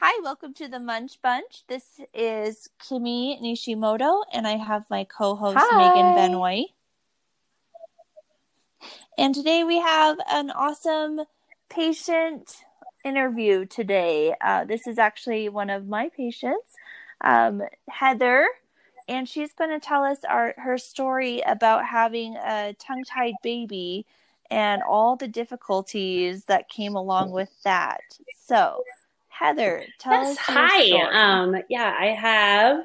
Hi, welcome to the Munch Bunch. This is Kimi Nishimoto, and I have my co host Megan Benoit. And today we have an awesome patient interview today. Uh, this is actually one of my patients, um, Heather, and she's going to tell us our, her story about having a tongue tied baby and all the difficulties that came along with that. So, Heather, tell yes, us. Hi. Um, yeah, I have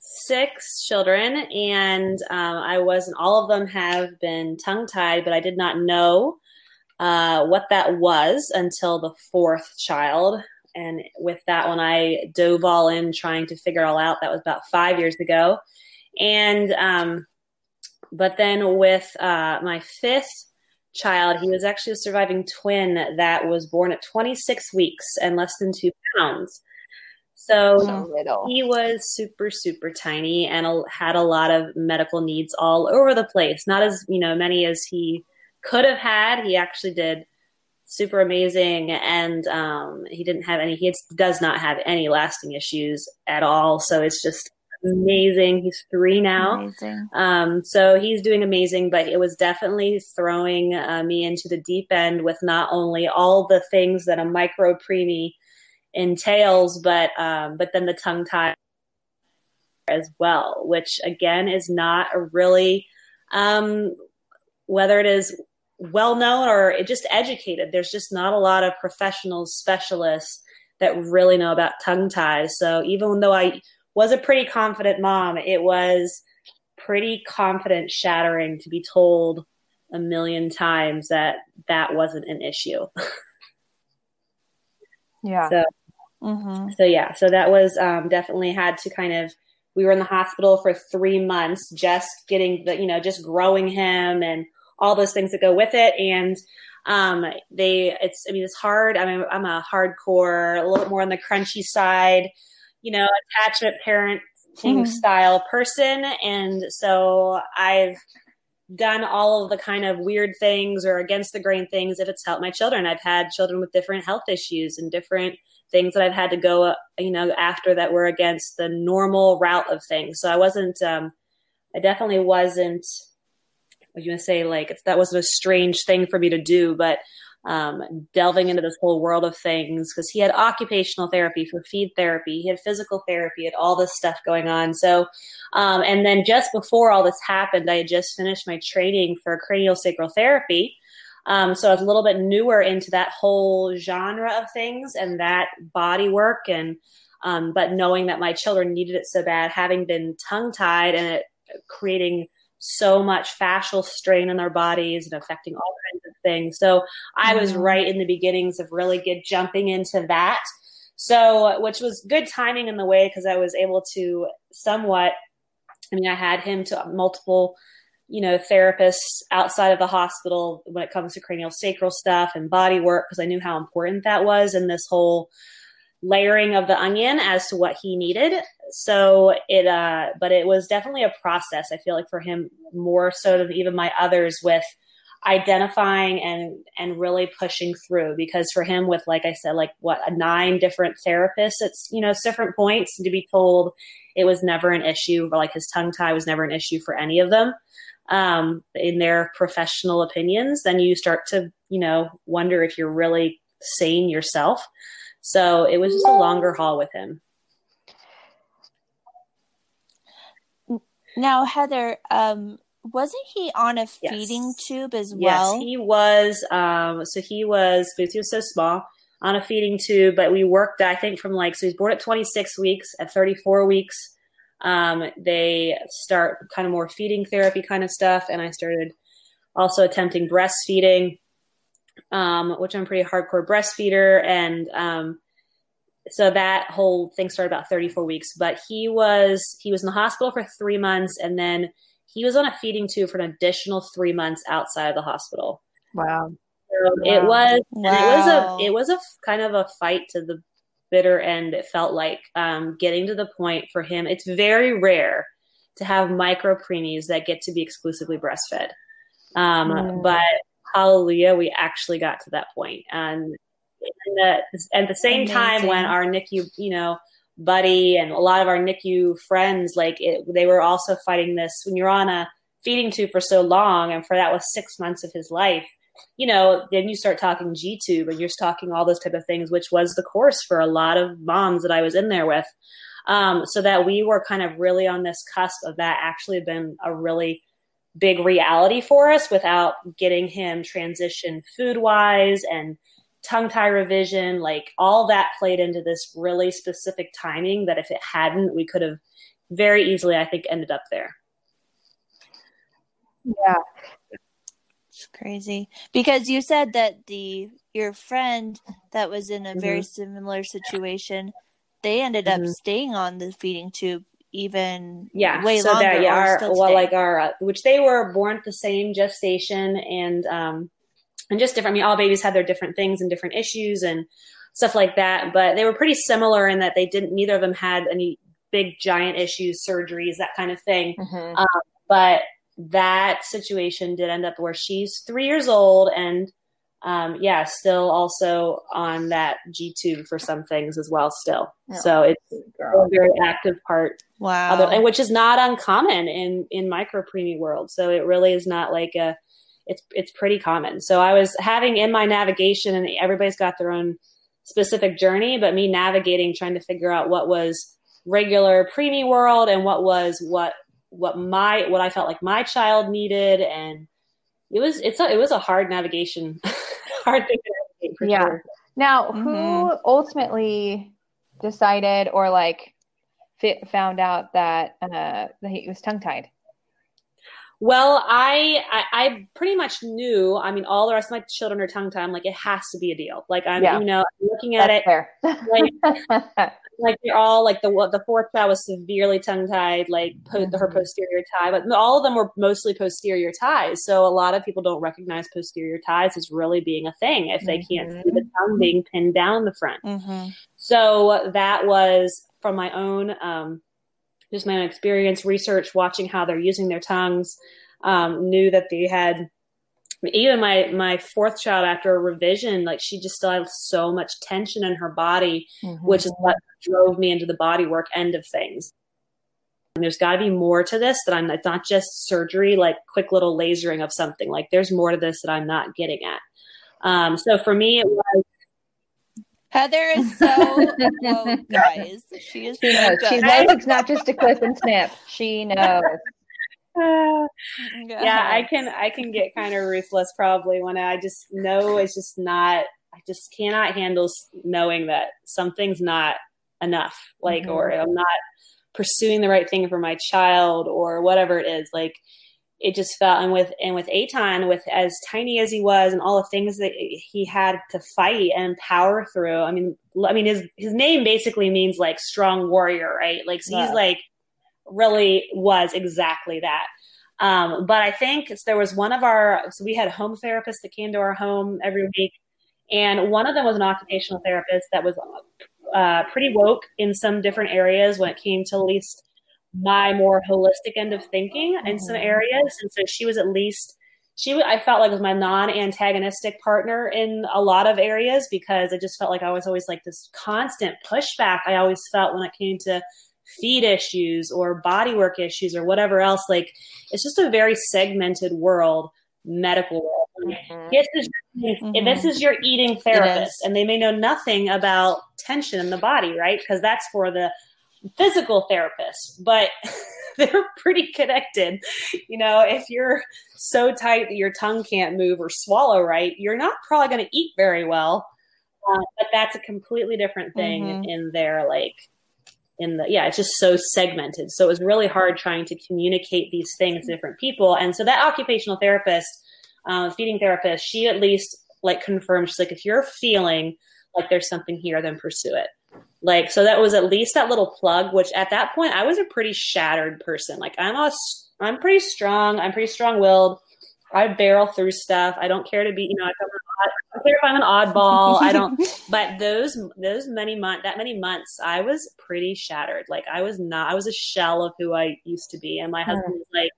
six children, and um, I wasn't. All of them have been tongue tied, but I did not know uh, what that was until the fourth child. And with that one, I dove all in trying to figure it all out. That was about five years ago, and um, but then with uh, my fifth child. He was actually a surviving twin that was born at 26 weeks and less than two pounds. So So he was super, super tiny and a- had a lot of medical needs all over the place. Not as you know many as he could have had. He actually did super amazing, and um, he didn't have any. He does not have any lasting issues at all. So it's just amazing. He's three now. Amazing. Um, so he's doing amazing, but it was definitely throwing uh, me into the deep end with not only all the things that a micro preemie entails, but um, but then the tongue tie as well, which again is not a really um, whether it is well known or it just educated. There's just not a lot of professional specialists that really know about tongue ties. So even though I was a pretty confident mom, it was pretty confident shattering to be told a million times that that wasn't an issue. Yeah. So mm-hmm. so yeah, so that was um, definitely had to kind of. We were in the hospital for three months, just getting the you know just growing him and all those things that go with it, and um, they it's I mean it's hard. I mean I'm a hardcore, a little more on the crunchy side, you know, attachment parenting Mhm. style person, and so I've done all of the kind of weird things or against the grain things if it's helped my children. I've had children with different health issues and different things that I've had to go, you know, after that were against the normal route of things. So I wasn't, um, I definitely wasn't, what you want to say, like, that wasn't a strange thing for me to do, but um, delving into this whole world of things because he had occupational therapy for feed therapy, he had physical therapy, he had all this stuff going on. So, um, and then just before all this happened, I had just finished my training for cranial sacral therapy. Um, so I was a little bit newer into that whole genre of things and that body work and um, but knowing that my children needed it so bad, having been tongue tied and it creating so much fascial strain in their bodies and affecting all kinds of things. So I was Mhm. right in the beginnings of really good jumping into that. So, which was good timing in the way because I was able to somewhat. I mean, I had him to multiple, you know, therapists outside of the hospital when it comes to cranial sacral stuff and body work because I knew how important that was in this whole layering of the onion as to what he needed. So it, uh, but it was definitely a process. I feel like for him more so than even my others with identifying and and really pushing through because for him with like I said like what nine different therapists it's you know different points and to be told it was never an issue or like his tongue tie was never an issue for any of them um, in their professional opinions then you start to you know wonder if you're really sane yourself so it was just a longer haul with him Now, Heather, um, wasn't he on a Yes. feeding tube as well? Yes, he was. Um, so he was, because he was so small, on a feeding tube. But we worked, I think, from like so he's born at 26 weeks. At 34 weeks, um, they start kind of more feeding therapy kind of stuff, and I started also attempting breastfeeding, um, which I'm pretty hardcore breastfeeder, and um, so that whole thing started about 34 weeks. But he was he was in the hospital for three months, and then he was on a feeding tube for an additional three months outside of the hospital. Wow. So it Wow. was and it was a it was a kind of a fight to the bitter end. It felt like um, getting to the point for him. It's very rare to have micro preemies that get to be exclusively breastfed. Um, Mm. But hallelujah, we actually got to that point, and the, at the same Amazing. time when our NICU, you know, buddy and a lot of our NICU friends, like it, they were also fighting this when you're on a feeding tube for so long, and for that was six months of his life. You know, then you start talking G tube and you're talking all those type of things, which was the course for a lot of moms that I was in there with. Um, so that we were kind of really on this cusp of that actually been a really big reality for us without getting him transition food wise and tongue tie revision, like all that played into this really specific timing that if it hadn't, we could have very easily, I think, ended up there. Yeah. It's crazy. Because you said that the your friend that was in a mm-hmm. very similar situation, they ended mm-hmm. up staying on the feeding tube even yeah way so longer that yeah our, well like our uh, which they were born at the same gestation and um and just different. I mean, all babies had their different things and different issues and stuff like that, but they were pretty similar in that they didn't. Neither of them had any big giant issues, surgeries, that kind of thing. Mm-hmm. Um, but that situation did end up where she's three years old and um, yeah, still also on that G tube for some things as well. Still, so it's a very active part. Wow, other, and which is not uncommon in in micro preemie world. So it really is not like a it's it's pretty common. So I was having in my navigation, and everybody's got their own specific journey, but me navigating, trying to figure out what was regular preemie world and what was what what my what I felt like my child needed, and it was it's a, it was a hard navigation, hard thing to navigate for yeah. sure. Now, mm-hmm. who ultimately decided or like fit, found out that uh, that he was tongue tied? Well, I, I, I pretty much knew. I mean, all the rest of my children are tongue tied. like, it has to be a deal. Like I'm, yeah. you know, looking at That's it. like, like they're all like the the fourth child was severely tongue tied, like po- mm-hmm. her posterior tie, but all of them were mostly posterior ties. So a lot of people don't recognize posterior ties as really being a thing if they mm-hmm. can't see the mm-hmm. tongue being pinned down the front. Mm-hmm. So that was from my own. Um, just my own experience, research, watching how they're using their tongues, um, knew that they had even my my fourth child after a revision like she just still had so much tension in her body mm-hmm. which is what drove me into the body work end of things. And there's got to be more to this that i'm it's not just surgery like quick little lasering of something. Like there's more to this that i'm not getting at. Um, so for me it was Heather is so guys. She is. She knows. she knows it's not just a clip and snip. She knows. Uh, yeah, I can. I can get kind of ruthless probably when I just know it's just not. I just cannot handle knowing that something's not enough. Like, mm-hmm. or I'm not pursuing the right thing for my child, or whatever it is. Like, it just felt and with and with Aton, with as tiny as he was and all the things that he had to fight and power through. I mean, I mean his his name basically means like strong warrior, right? Like so yeah. he's like really was exactly that. Um, but I think there was one of our so we had home therapists that came to our home every week, and one of them was an occupational therapist that was uh, pretty woke in some different areas when it came to at least my more holistic end of thinking in some mm-hmm. areas. And so she was at least she I felt like was my non-antagonistic partner in a lot of areas because I just felt like I was always like this constant pushback. I always felt when it came to feed issues or body work issues or whatever else. Like it's just a very segmented world, medical world. Mm-hmm. This is mm-hmm. this is your eating therapist, and they may know nothing about tension in the body, right? Because that's for the physical therapists, but they're pretty connected. You know, if you're so tight that your tongue can't move or swallow right, you're not probably going to eat very well. Uh, but that's a completely different thing mm-hmm. in their like in the yeah it's just so segmented so it was really hard trying to communicate these things to different people and so that occupational therapist uh, feeding therapist she at least like confirmed she's like if you're feeling like there's something here then pursue it like, so that was at least that little plug, which at that point I was a pretty shattered person. Like, I'm a, I'm pretty strong. I'm pretty strong willed. I barrel through stuff. I don't care to be, you know, I don't care if I'm an oddball. I don't, but those, those many months, that many months, I was pretty shattered. Like, I was not, I was a shell of who I used to be. And my husband was like,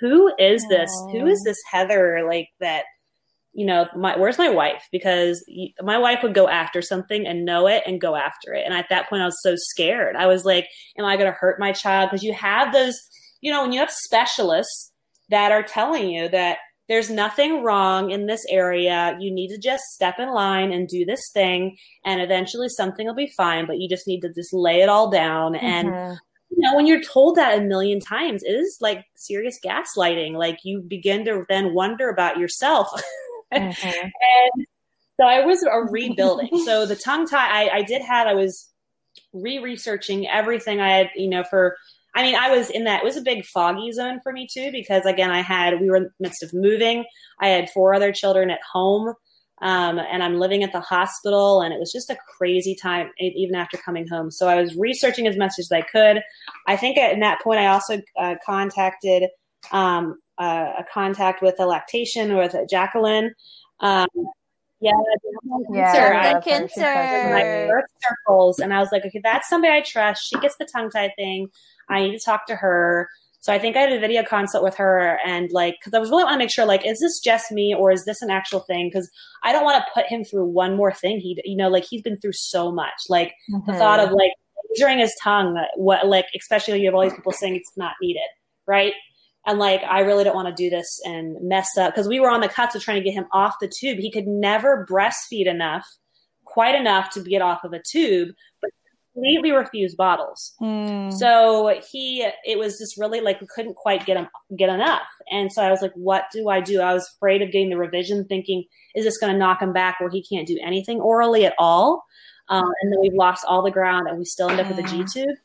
who is this? Who is oh. this Heather? Like, that, you know, my, where's my wife? Because my wife would go after something and know it and go after it. And at that point, I was so scared. I was like, am I going to hurt my child? Because you have those, you know, when you have specialists that are telling you that there's nothing wrong in this area. You need to just step in line and do this thing, and eventually something will be fine. But you just need to just lay it all down. Mm-hmm. And you know, when you're told that a million times, it is like serious gaslighting. Like you begin to then wonder about yourself. Mm-hmm. and so I was a rebuilding. so the tongue tie, I, I did have, I was re-researching everything I had, you know, for I mean, I was in that, it was a big foggy zone for me too, because again, I had, we were in the midst of moving. I had four other children at home. Um, and I'm living at the hospital, and it was just a crazy time, even after coming home. So I was researching as much as I could. I think at that point, I also uh, contacted um, uh, a contact with a lactation or with Jacqueline. Um, yeah, yeah, Kincer. My birth circles, and I was like, okay, that's somebody I trust. She gets the tongue tie thing. I need to talk to her. So I think I had a video consult with her and like, cause I was really want to make sure like, is this just me or is this an actual thing? Cause I don't want to put him through one more thing. He, you know, like he's been through so much. Like mm-hmm. the thought of like injuring his tongue, what, like, especially when you have all these people saying it's not needed. Right. And like, I really don't want to do this and mess up because we were on the cuts of trying to get him off the tube. He could never breastfeed enough, quite enough to get off of a tube, but completely refused bottles. Mm. So he, it was just really like we couldn't quite get him get enough. And so I was like, what do I do? I was afraid of getting the revision, thinking, is this going to knock him back where he can't do anything orally at all? Um, and then we've lost all the ground, and we still end up with a G tube.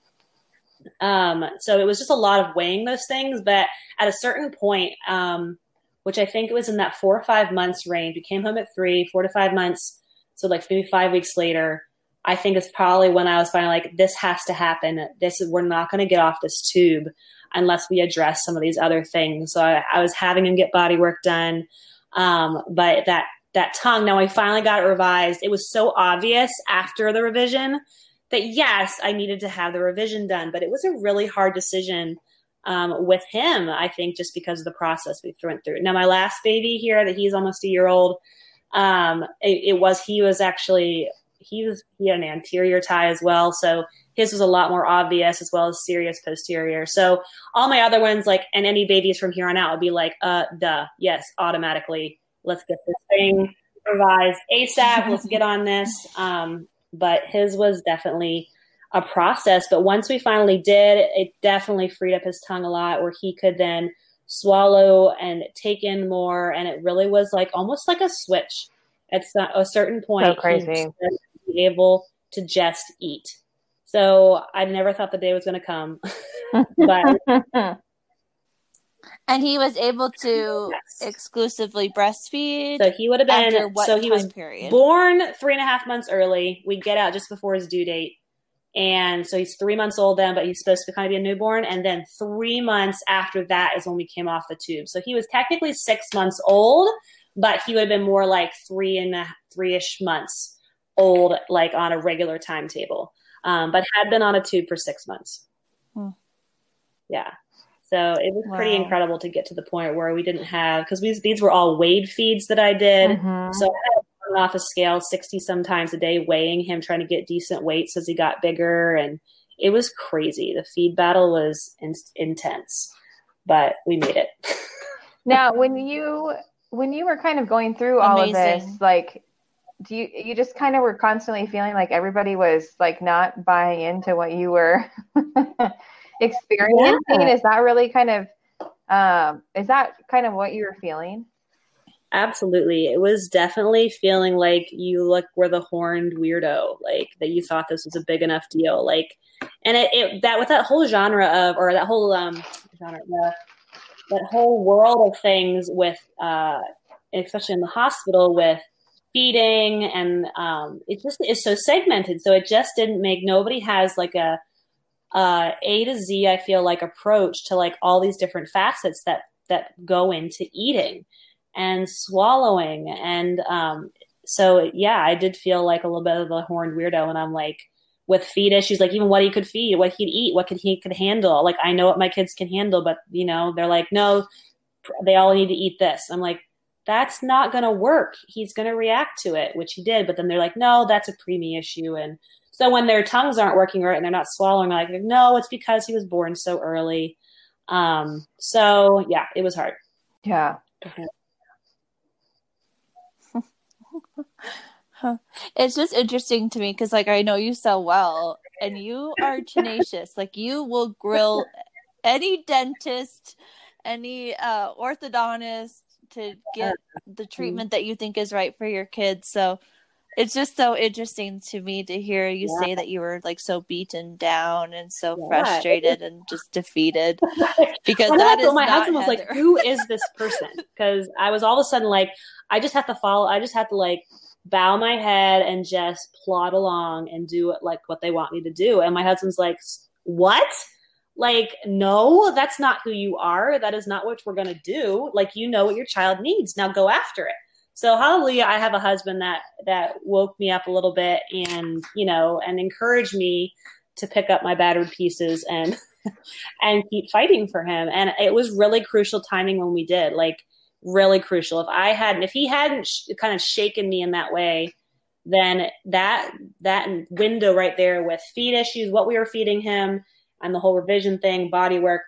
Um, so it was just a lot of weighing those things. But at a certain point, um, which I think it was in that four or five months range, we came home at three, four to five months. So like maybe five weeks later, I think it's probably when I was finally like, this has to happen. This we're not going to get off this tube unless we address some of these other things. So I, I was having him get body work done. Um, but that, that tongue, now I finally got it revised. It was so obvious after the revision that yes, I needed to have the revision done, but it was a really hard decision um, with him, I think, just because of the process we went through. Now, my last baby here, that he's almost a year old, um, it, it, was he was actually he was he had an anterior tie as well, so his was a lot more obvious as well as serious posterior. So all my other ones, like and any babies from here on out, would be like, uh, duh, yes, automatically. Let's get this thing revised ASAP. Let's get on this. Um, but his was definitely a process. But once we finally did, it definitely freed up his tongue a lot, where he could then swallow and take in more, and it really was like almost like a switch. At a certain point, so crazy be able to just eat. So I never thought the day was going to come, but. And he was able to yes. exclusively breastfeed. So he would have been. so he was period? born three and a half months early. We get out just before his due date, and so he's three months old then. But he's supposed to kind of be a newborn. And then three months after that is when we came off the tube. So he was technically six months old, but he would have been more like three and a three ish months old, like on a regular timetable, um, but had been on a tube for six months. Hmm. Yeah. So it was wow. pretty incredible to get to the point where we didn't have, because these were all weighed feeds that I did. Mm-hmm. So I had off a scale 60 sometimes a day, weighing him, trying to get decent weights as he got bigger. And it was crazy. The feed battle was in- intense, but we made it. now, when you when you were kind of going through all Amazing. of this, like do you you just kind of were constantly feeling like everybody was like not buying into what you were experiencing yeah. is that really kind of um is that kind of what you were feeling absolutely it was definitely feeling like you look were the horned weirdo like that you thought this was a big enough deal like and it, it that with that whole genre of or that whole um genre the, that whole world of things with uh especially in the hospital with feeding and um, it just is so segmented so it just didn't make nobody has like a uh, a to z i feel like approach to like all these different facets that that go into eating and swallowing and um, so yeah i did feel like a little bit of a horned weirdo and i'm like with feed issues like even what he could feed what he'd eat what could he could handle like i know what my kids can handle but you know they're like no they all need to eat this i'm like that's not going to work. He's going to react to it, which he did. But then they're like, no, that's a preemie issue. And so when their tongues aren't working right and they're not swallowing, I like, no, it's because he was born so early. Um, so yeah, it was hard. Yeah. it's just interesting to me because like I know you so well and you are tenacious. like you will grill any dentist, any uh orthodontist to get the treatment that you think is right for your kids. So it's just so interesting to me to hear you yeah. say that you were like so beaten down and so yeah. frustrated and just defeated because that is my husband was like who is this person? Because i was all of a sudden like i just have to follow i just have to like bow my head and just plod along and do like what they want me to do. And my husband's like what? Like no that's not who you are. That is not what we're going to do. Like you know what your child needs. Now go after it so hallelujah, I have a husband that that woke me up a little bit and you know and encouraged me to pick up my battered pieces and and keep fighting for him. And it was really crucial timing when we did, like really crucial. If I hadn't, if he hadn't sh- kind of shaken me in that way, then that that window right there with feed issues, what we were feeding him, and the whole revision thing, body work,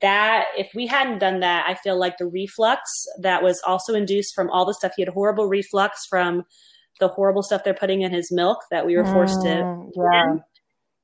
that if we hadn't done that, I feel like the reflux that was also induced from all the stuff he had horrible reflux from the horrible stuff they're putting in his milk that we were forced mm, to. Yeah.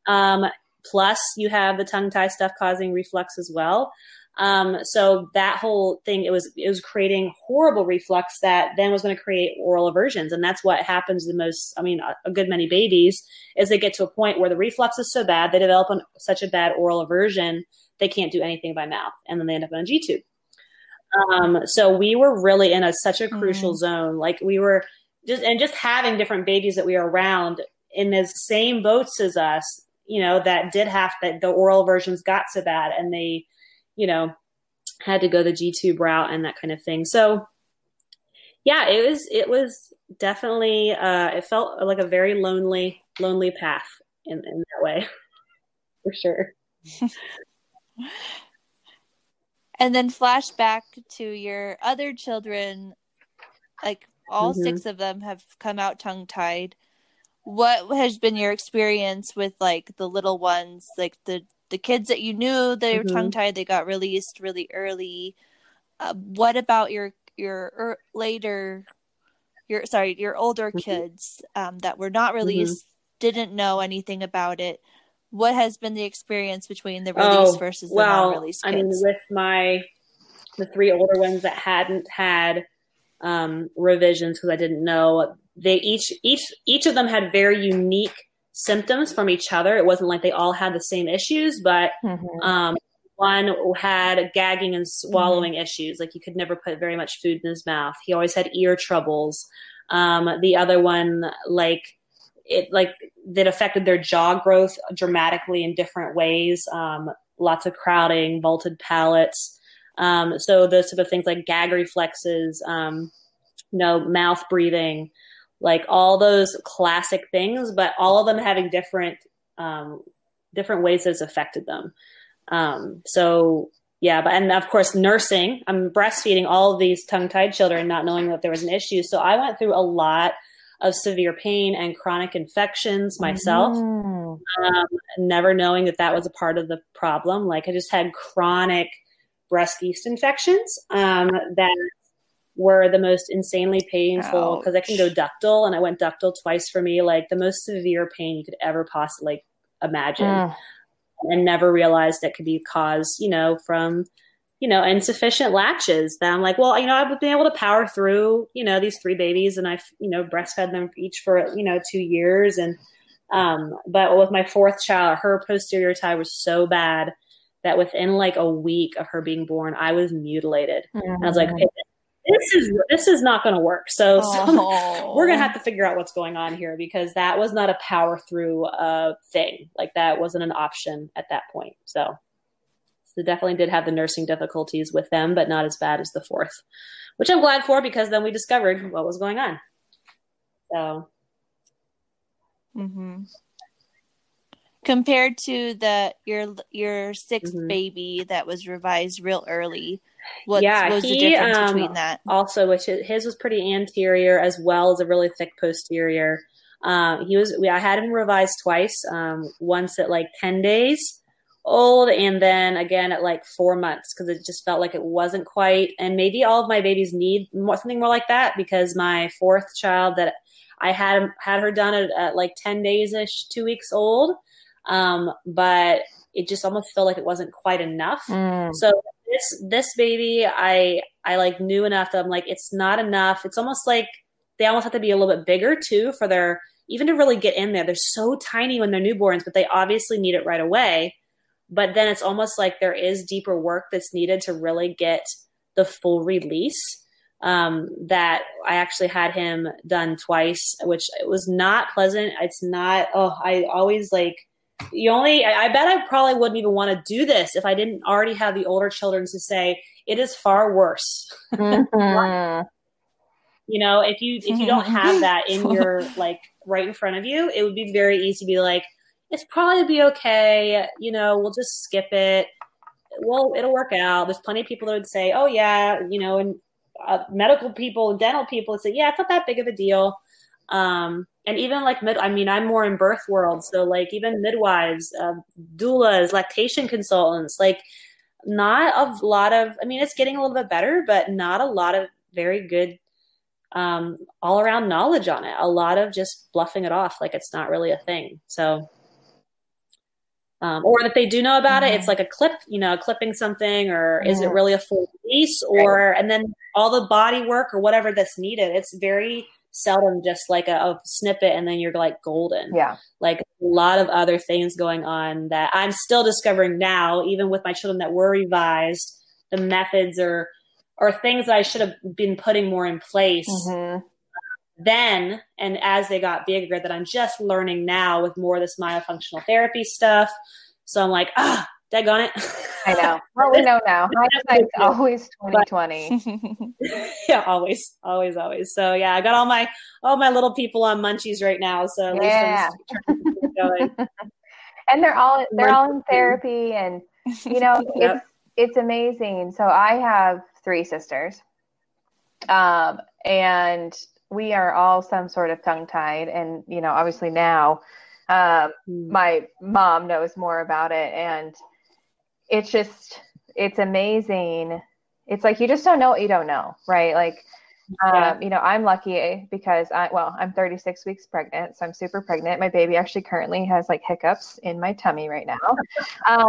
Um, plus, you have the tongue tie stuff causing reflux as well. Um, so that whole thing, it was it was creating horrible reflux that then was going to create oral aversions, and that's what happens the most. I mean, a, a, good many babies is they get to a point where the reflux is so bad they develop an, such a bad oral aversion they can't do anything by mouth, and then they end up on a G tube. Um, so we were really in a such a crucial mm. zone. Like we were just and just having different babies that we are around in the same boats as us, you know, that did have that the oral aversions got so bad and they, you know, had to go the G tube route and that kind of thing. So yeah, it was it was definitely uh it felt like a very lonely, lonely path in, in that way. For sure. and then flash back to your other children like all mm-hmm. six of them have come out tongue tied what has been your experience with like the little ones like the the kids that you knew they were mm-hmm. tongue tied they got released really early uh, what about your your er, later your sorry your older mm-hmm. kids um, that were not mm-hmm. released didn't know anything about it what has been the experience between the release oh, versus the well, non-release kids? I mean, with my the three older ones that hadn't had um, revisions because I didn't know they each each each of them had very unique symptoms from each other. It wasn't like they all had the same issues, but mm-hmm. um, one had gagging and swallowing mm-hmm. issues, like he could never put very much food in his mouth. He always had ear troubles. Um, the other one, like it like that affected their jaw growth dramatically in different ways. Um, lots of crowding, vaulted palates. Um, so those type of things like gag reflexes, um, you know, mouth breathing, like all those classic things, but all of them having different um, different ways that it's affected them. Um, so yeah, but and of course nursing. I'm breastfeeding all of these tongue tied children, not knowing that there was an issue. So I went through a lot of severe pain and chronic infections myself, mm. um, never knowing that that was a part of the problem. Like I just had chronic breast yeast infections um, that were the most insanely painful because I can go ductal, and I went ductal twice for me, like the most severe pain you could ever possibly imagine, mm. and never realized that could be caused, you know, from you know, insufficient latches that I'm like, well, you know, I've been able to power through, you know, these three babies and I've, you know, breastfed them each for, you know, two years. And, um, but with my fourth child, her posterior tie was so bad that within like a week of her being born, I was mutilated. Mm-hmm. I was like, hey, this is, this is not going to work. So, so we're going to have to figure out what's going on here because that was not a power through, uh, thing. Like that wasn't an option at that point. So, so definitely did have the nursing difficulties with them, but not as bad as the fourth, which I'm glad for because then we discovered what was going on. So. Mm-hmm. Compared to the your your 6th mm-hmm. baby that was revised real early, What yeah, was he, the difference um, between that? Also, which his was pretty anterior as well as a really thick posterior. Um, he was. We, I had him revised twice. Um, once at like ten days old, and then again at like four months because it just felt like it wasn't quite. And maybe all of my babies need more, something more like that because my fourth child that I had had her done at, at like ten days ish, two weeks old. Um, but it just almost felt like it wasn't quite enough. Mm. So this this baby, I I like knew enough that I'm like it's not enough. It's almost like they almost have to be a little bit bigger too for their even to really get in there. They're so tiny when they're newborns, but they obviously need it right away. But then it's almost like there is deeper work that's needed to really get the full release. Um, that I actually had him done twice, which it was not pleasant. It's not. Oh, I always like you only I, bet I probably wouldn't even want to do this if I didn't already have the older children to say it is far worse. Mm-hmm. you know, if you if you don't have that in your like right in front of you, it would be very easy to be like, it's probably be okay. You know, we'll just skip it. Well, it'll work out. There's plenty of people that would say, oh yeah, you know, and uh, medical people, dental people would say, yeah, it's not that big of a deal. Um, and even like mid, I mean, I'm more in birth world, so like even midwives, uh, doulas, lactation consultants, like not a lot of. I mean, it's getting a little bit better, but not a lot of very good um, all around knowledge on it. A lot of just bluffing it off like it's not really a thing. So, um, or that they do know about mm-hmm. it, it's like a clip, you know, clipping something, or mm-hmm. is it really a full release, or right. and then all the body work or whatever that's needed. It's very seldom just like a, a, snippet and then you're like golden. Yeah. Like a lot of other things going on that I'm still discovering now, even with my children that were revised, the methods or or things that I should have been putting more in place mm-hmm. then and as they got bigger that I'm just learning now with more of this myofunctional therapy stuff. So I'm like, ah, It. I know. Well, we know now. Hindsight's always twenty twenty. yeah, always, always, always. So yeah, I got all my all my little people on munchies right now. So yeah. and they're all they're all in therapy, and you know yep. it's it's amazing. So I have three sisters, um, and we are all some sort of tongue tied, and you know, obviously now. Um, my mom knows more about it and it's just it's amazing. It's like you just don't know what you don't know, right? Like yeah. Um, you know, I'm lucky because I, well, I'm 36 weeks pregnant, so I'm super pregnant. My baby actually currently has like hiccups in my tummy right now. Um,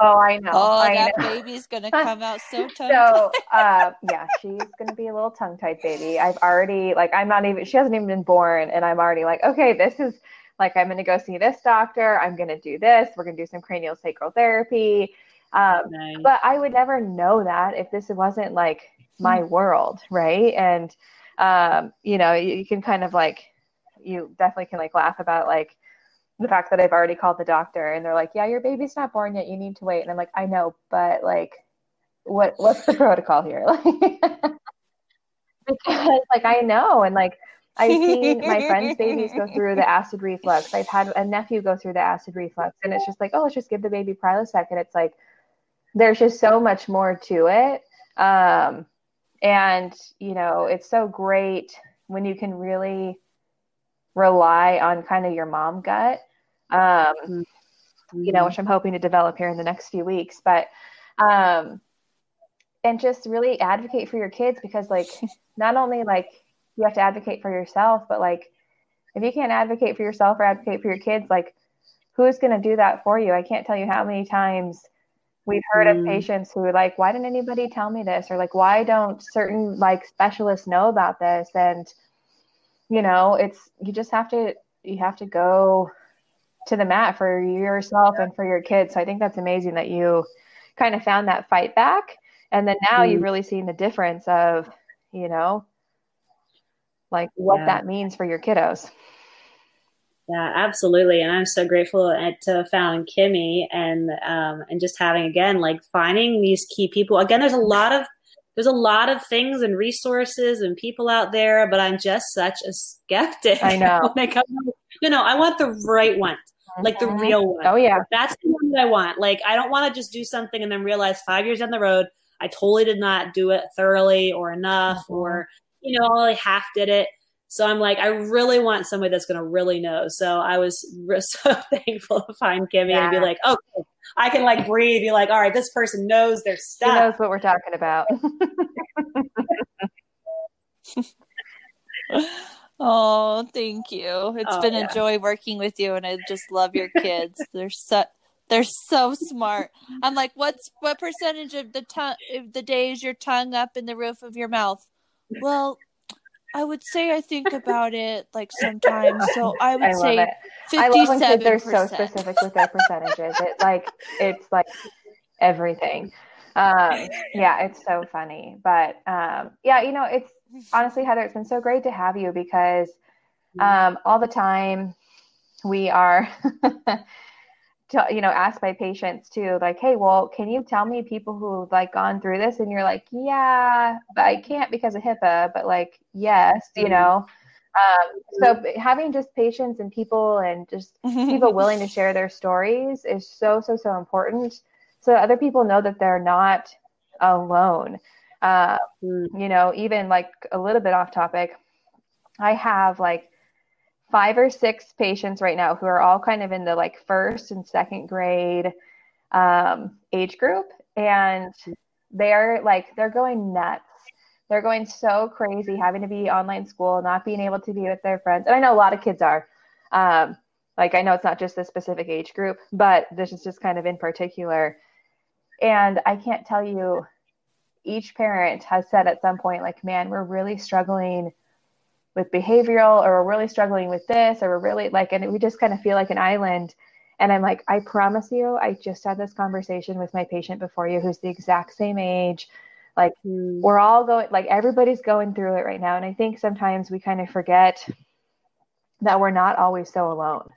oh, I know. Oh, I that know. baby's gonna come out so tongue. so, uh, yeah, she's gonna be a little tongue tied baby. I've already like, I'm not even. She hasn't even been born, and I'm already like, okay, this is like i'm going to go see this doctor i'm going to do this we're going to do some cranial sacral therapy um, nice. but i would never know that if this wasn't like my hmm. world right and um, you know you, you can kind of like you definitely can like laugh about like the fact that i've already called the doctor and they're like yeah your baby's not born yet you need to wait and i'm like i know but like what what's the protocol here like because like i know and like I've seen my friends' babies go through the acid reflux. I've had a nephew go through the acid reflux, and it's just like, oh, let's just give the baby Prilosec, and it's like there's just so much more to it. Um, and you know, it's so great when you can really rely on kind of your mom gut. Um, mm-hmm. you know, which I'm hoping to develop here in the next few weeks, but um, and just really advocate for your kids because like not only like you have to advocate for yourself but like if you can't advocate for yourself or advocate for your kids like who's going to do that for you? I can't tell you how many times we've heard mm. of patients who are like why didn't anybody tell me this? or like why don't certain like specialists know about this? And you know it's you just have to you have to go to the mat for yourself and for your kids. So i think that's amazing that you kind of found that fight back. And then now mm. you've really seen the difference of you know like what yeah. that means for your kiddos. Yeah, absolutely, and I'm so grateful to have found Kimi and um, and just having again like finding these key people. Again, there's a lot of there's a lot of things and resources and people out there, but I'm just such a skeptic. I know. when come, you know, I want the right one. like the Mhm. real one. Oh yeah. That's the one that I want. Like, I don't want to just do something and then realize five years down the road, I totally did not do it thoroughly or enough, Mhm. or, you know, I only half did it. So I'm like, I really want somebody that's going to really know. So I was re- so thankful to find Kimi and be like, okay, I can like breathe, be like, all right, this person knows their She stuff. knows what we're talking about. Oh, thank you. It's Oh, been yeah. a joy working with you and I just love your kids. they're so they're so smart. I'm like, what's what percentage of the tongue of the day is your tongue up in the roof of your mouth? Well, I would say I think about it like sometimes. So I would I love say it. I love when kids are so specific with their percentages. It like it's like everything. Um, yeah, it's so funny. But um, yeah, you know, it's honestly, Heather, it's been so great to have you because um, all the time we are, to, you know, asked by patients too, like, hey, well, can you tell me people who've like gone through this? And you're like, yeah, but I can't because of HIPAA, but like, yes, you Mhm. know. Um, so having just patients and people and just people willing to share their stories is so so so important so other people know that they're not alone uh, Mm. you know even like a little bit off topic i have like five or six patients right now who are all kind of in the like first and second grade um, age group. And they're like they're going nuts. They're going so crazy having to be online school not being able to be with their friends. And i know a lot of kids are. Um, like i know it's not just this specific age group but this is just kind of in particular. And i can't tell you each parent has said at some point like man we're really struggling with behavioral or we're really struggling with this or we're really like and we just kind of feel like an island. And i'm like i promise you i just had this conversation with my patient before you who's the exact same age. Like Mm. we're all going like everybody's going through it right now. And i think sometimes we kind of forget that we're not always so alone.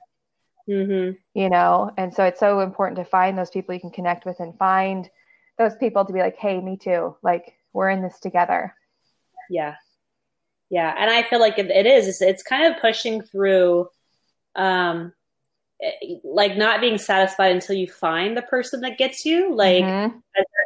Mhm. you know? And so it's so important to find those people you can connect with and find those people to be like hey me too. Like we're in this together. Yeah. Yeah. And I feel like it, it is, it's, it's kind of pushing through, um, eh, like not being satisfied until you find the person that gets you, like Mhm.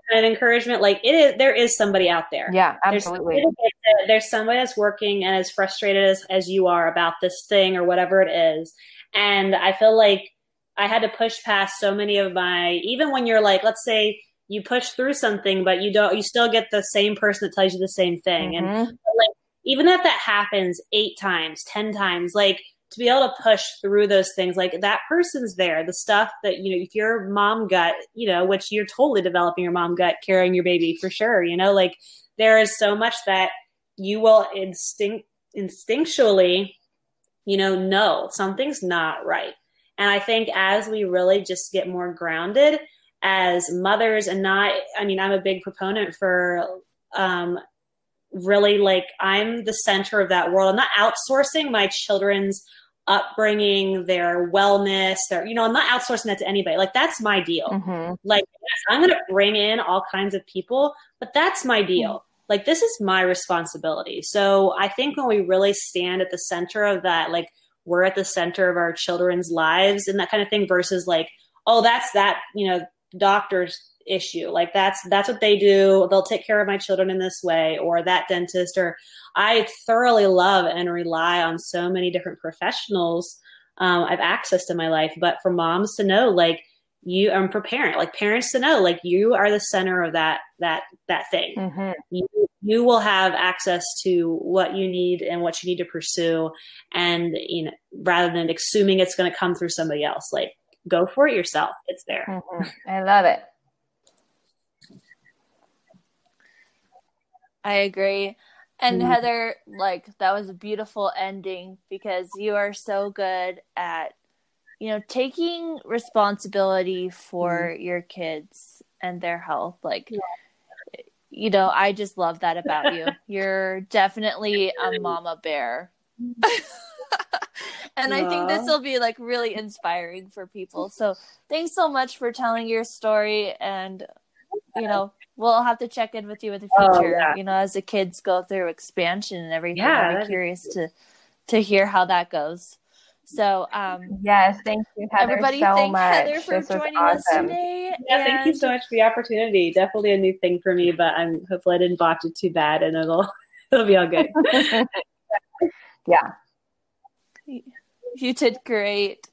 kind of encouragement. Like it is, there is somebody out there. yeah There's somebody, absolutely that. There's somebody that's working and as frustrated as, as you are about this thing or whatever it is. And I feel like I had to push past so many of my, even when you're like, let's say you push through something, but you don't, you still get the same person that tells you the same thing. And Mhm. like even if that happens eight times, ten times, like to be able to push through those things, like that person's there. The stuff that you know, if your mom gut, you know, which you're totally developing your mom gut, carrying your baby for sure. You know, like there is so much that you will instinct instinctually, you know, know something's not right. And I think as we really just get more grounded as mothers and not, I mean, I'm a big proponent for um, really like I'm the center of that world. I'm not outsourcing my children's upbringing, their wellness, their, you know, I'm not outsourcing that to anybody. Like that's my deal. Mhm. Like I'm going to bring in all kinds of people, but that's my deal. Like this is my responsibility. So I think when we really stand at the center of that, like we're at the center of our children's lives and that kind of thing versus like, oh, that's that, you know, doctor's issue. Like that's that's what they do. They'll take care of my children in this way or that dentist or I thoroughly love and rely on so many different professionals um, I've accessed in my life, but for moms to know like you and for parent like parents to know like you are the center of that that that thing Mhm. you, you will have access to what you need and what you need to pursue and you know rather than assuming it's going to come through somebody else like go for it yourself it's there Mhm. i love it I agree. And Mhm. Heather, like that was a beautiful ending because you are so good at you know taking responsibility for your kids and their health. Like you know, I just love that about you. You're definitely a mama bear. and I think this will be like really inspiring for people. So, thanks so much for telling your story and you know, we'll have to check in with you in the Oh, future. yeah. You know, as the kids go through expansion and everything, Yeah, I'll be that'd be curious to to hear how that goes. So, um, yes, thank you, Heather, everybody. so thank much. Heather for this joining awesome. us today. Yeah, thank you so much for the opportunity. Definitely a new thing for me, but I'm hopefully I didn't botch it too bad, and it'll it'll be all good. yeah, you did great.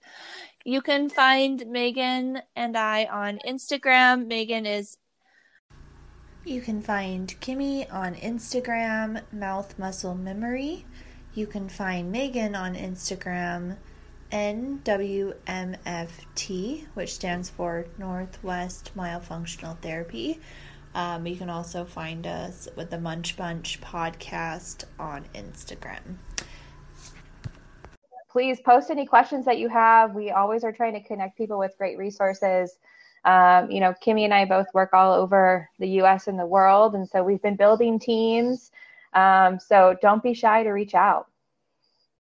You can find Megan and I on Instagram. Megan is. You can find Kimi on Instagram, Mouth Muscle Memory. You can find Megan on Instagram, NWMFT, which stands for Northwest Myofunctional Therapy. Um, you can also find us with the Munch Bunch podcast on Instagram. Please post any questions that you have. We always are trying to connect people with great resources. Um, you know, Kimi and I both work all over the US and the world. And so we've been building teams. Um, so don't be shy to reach out.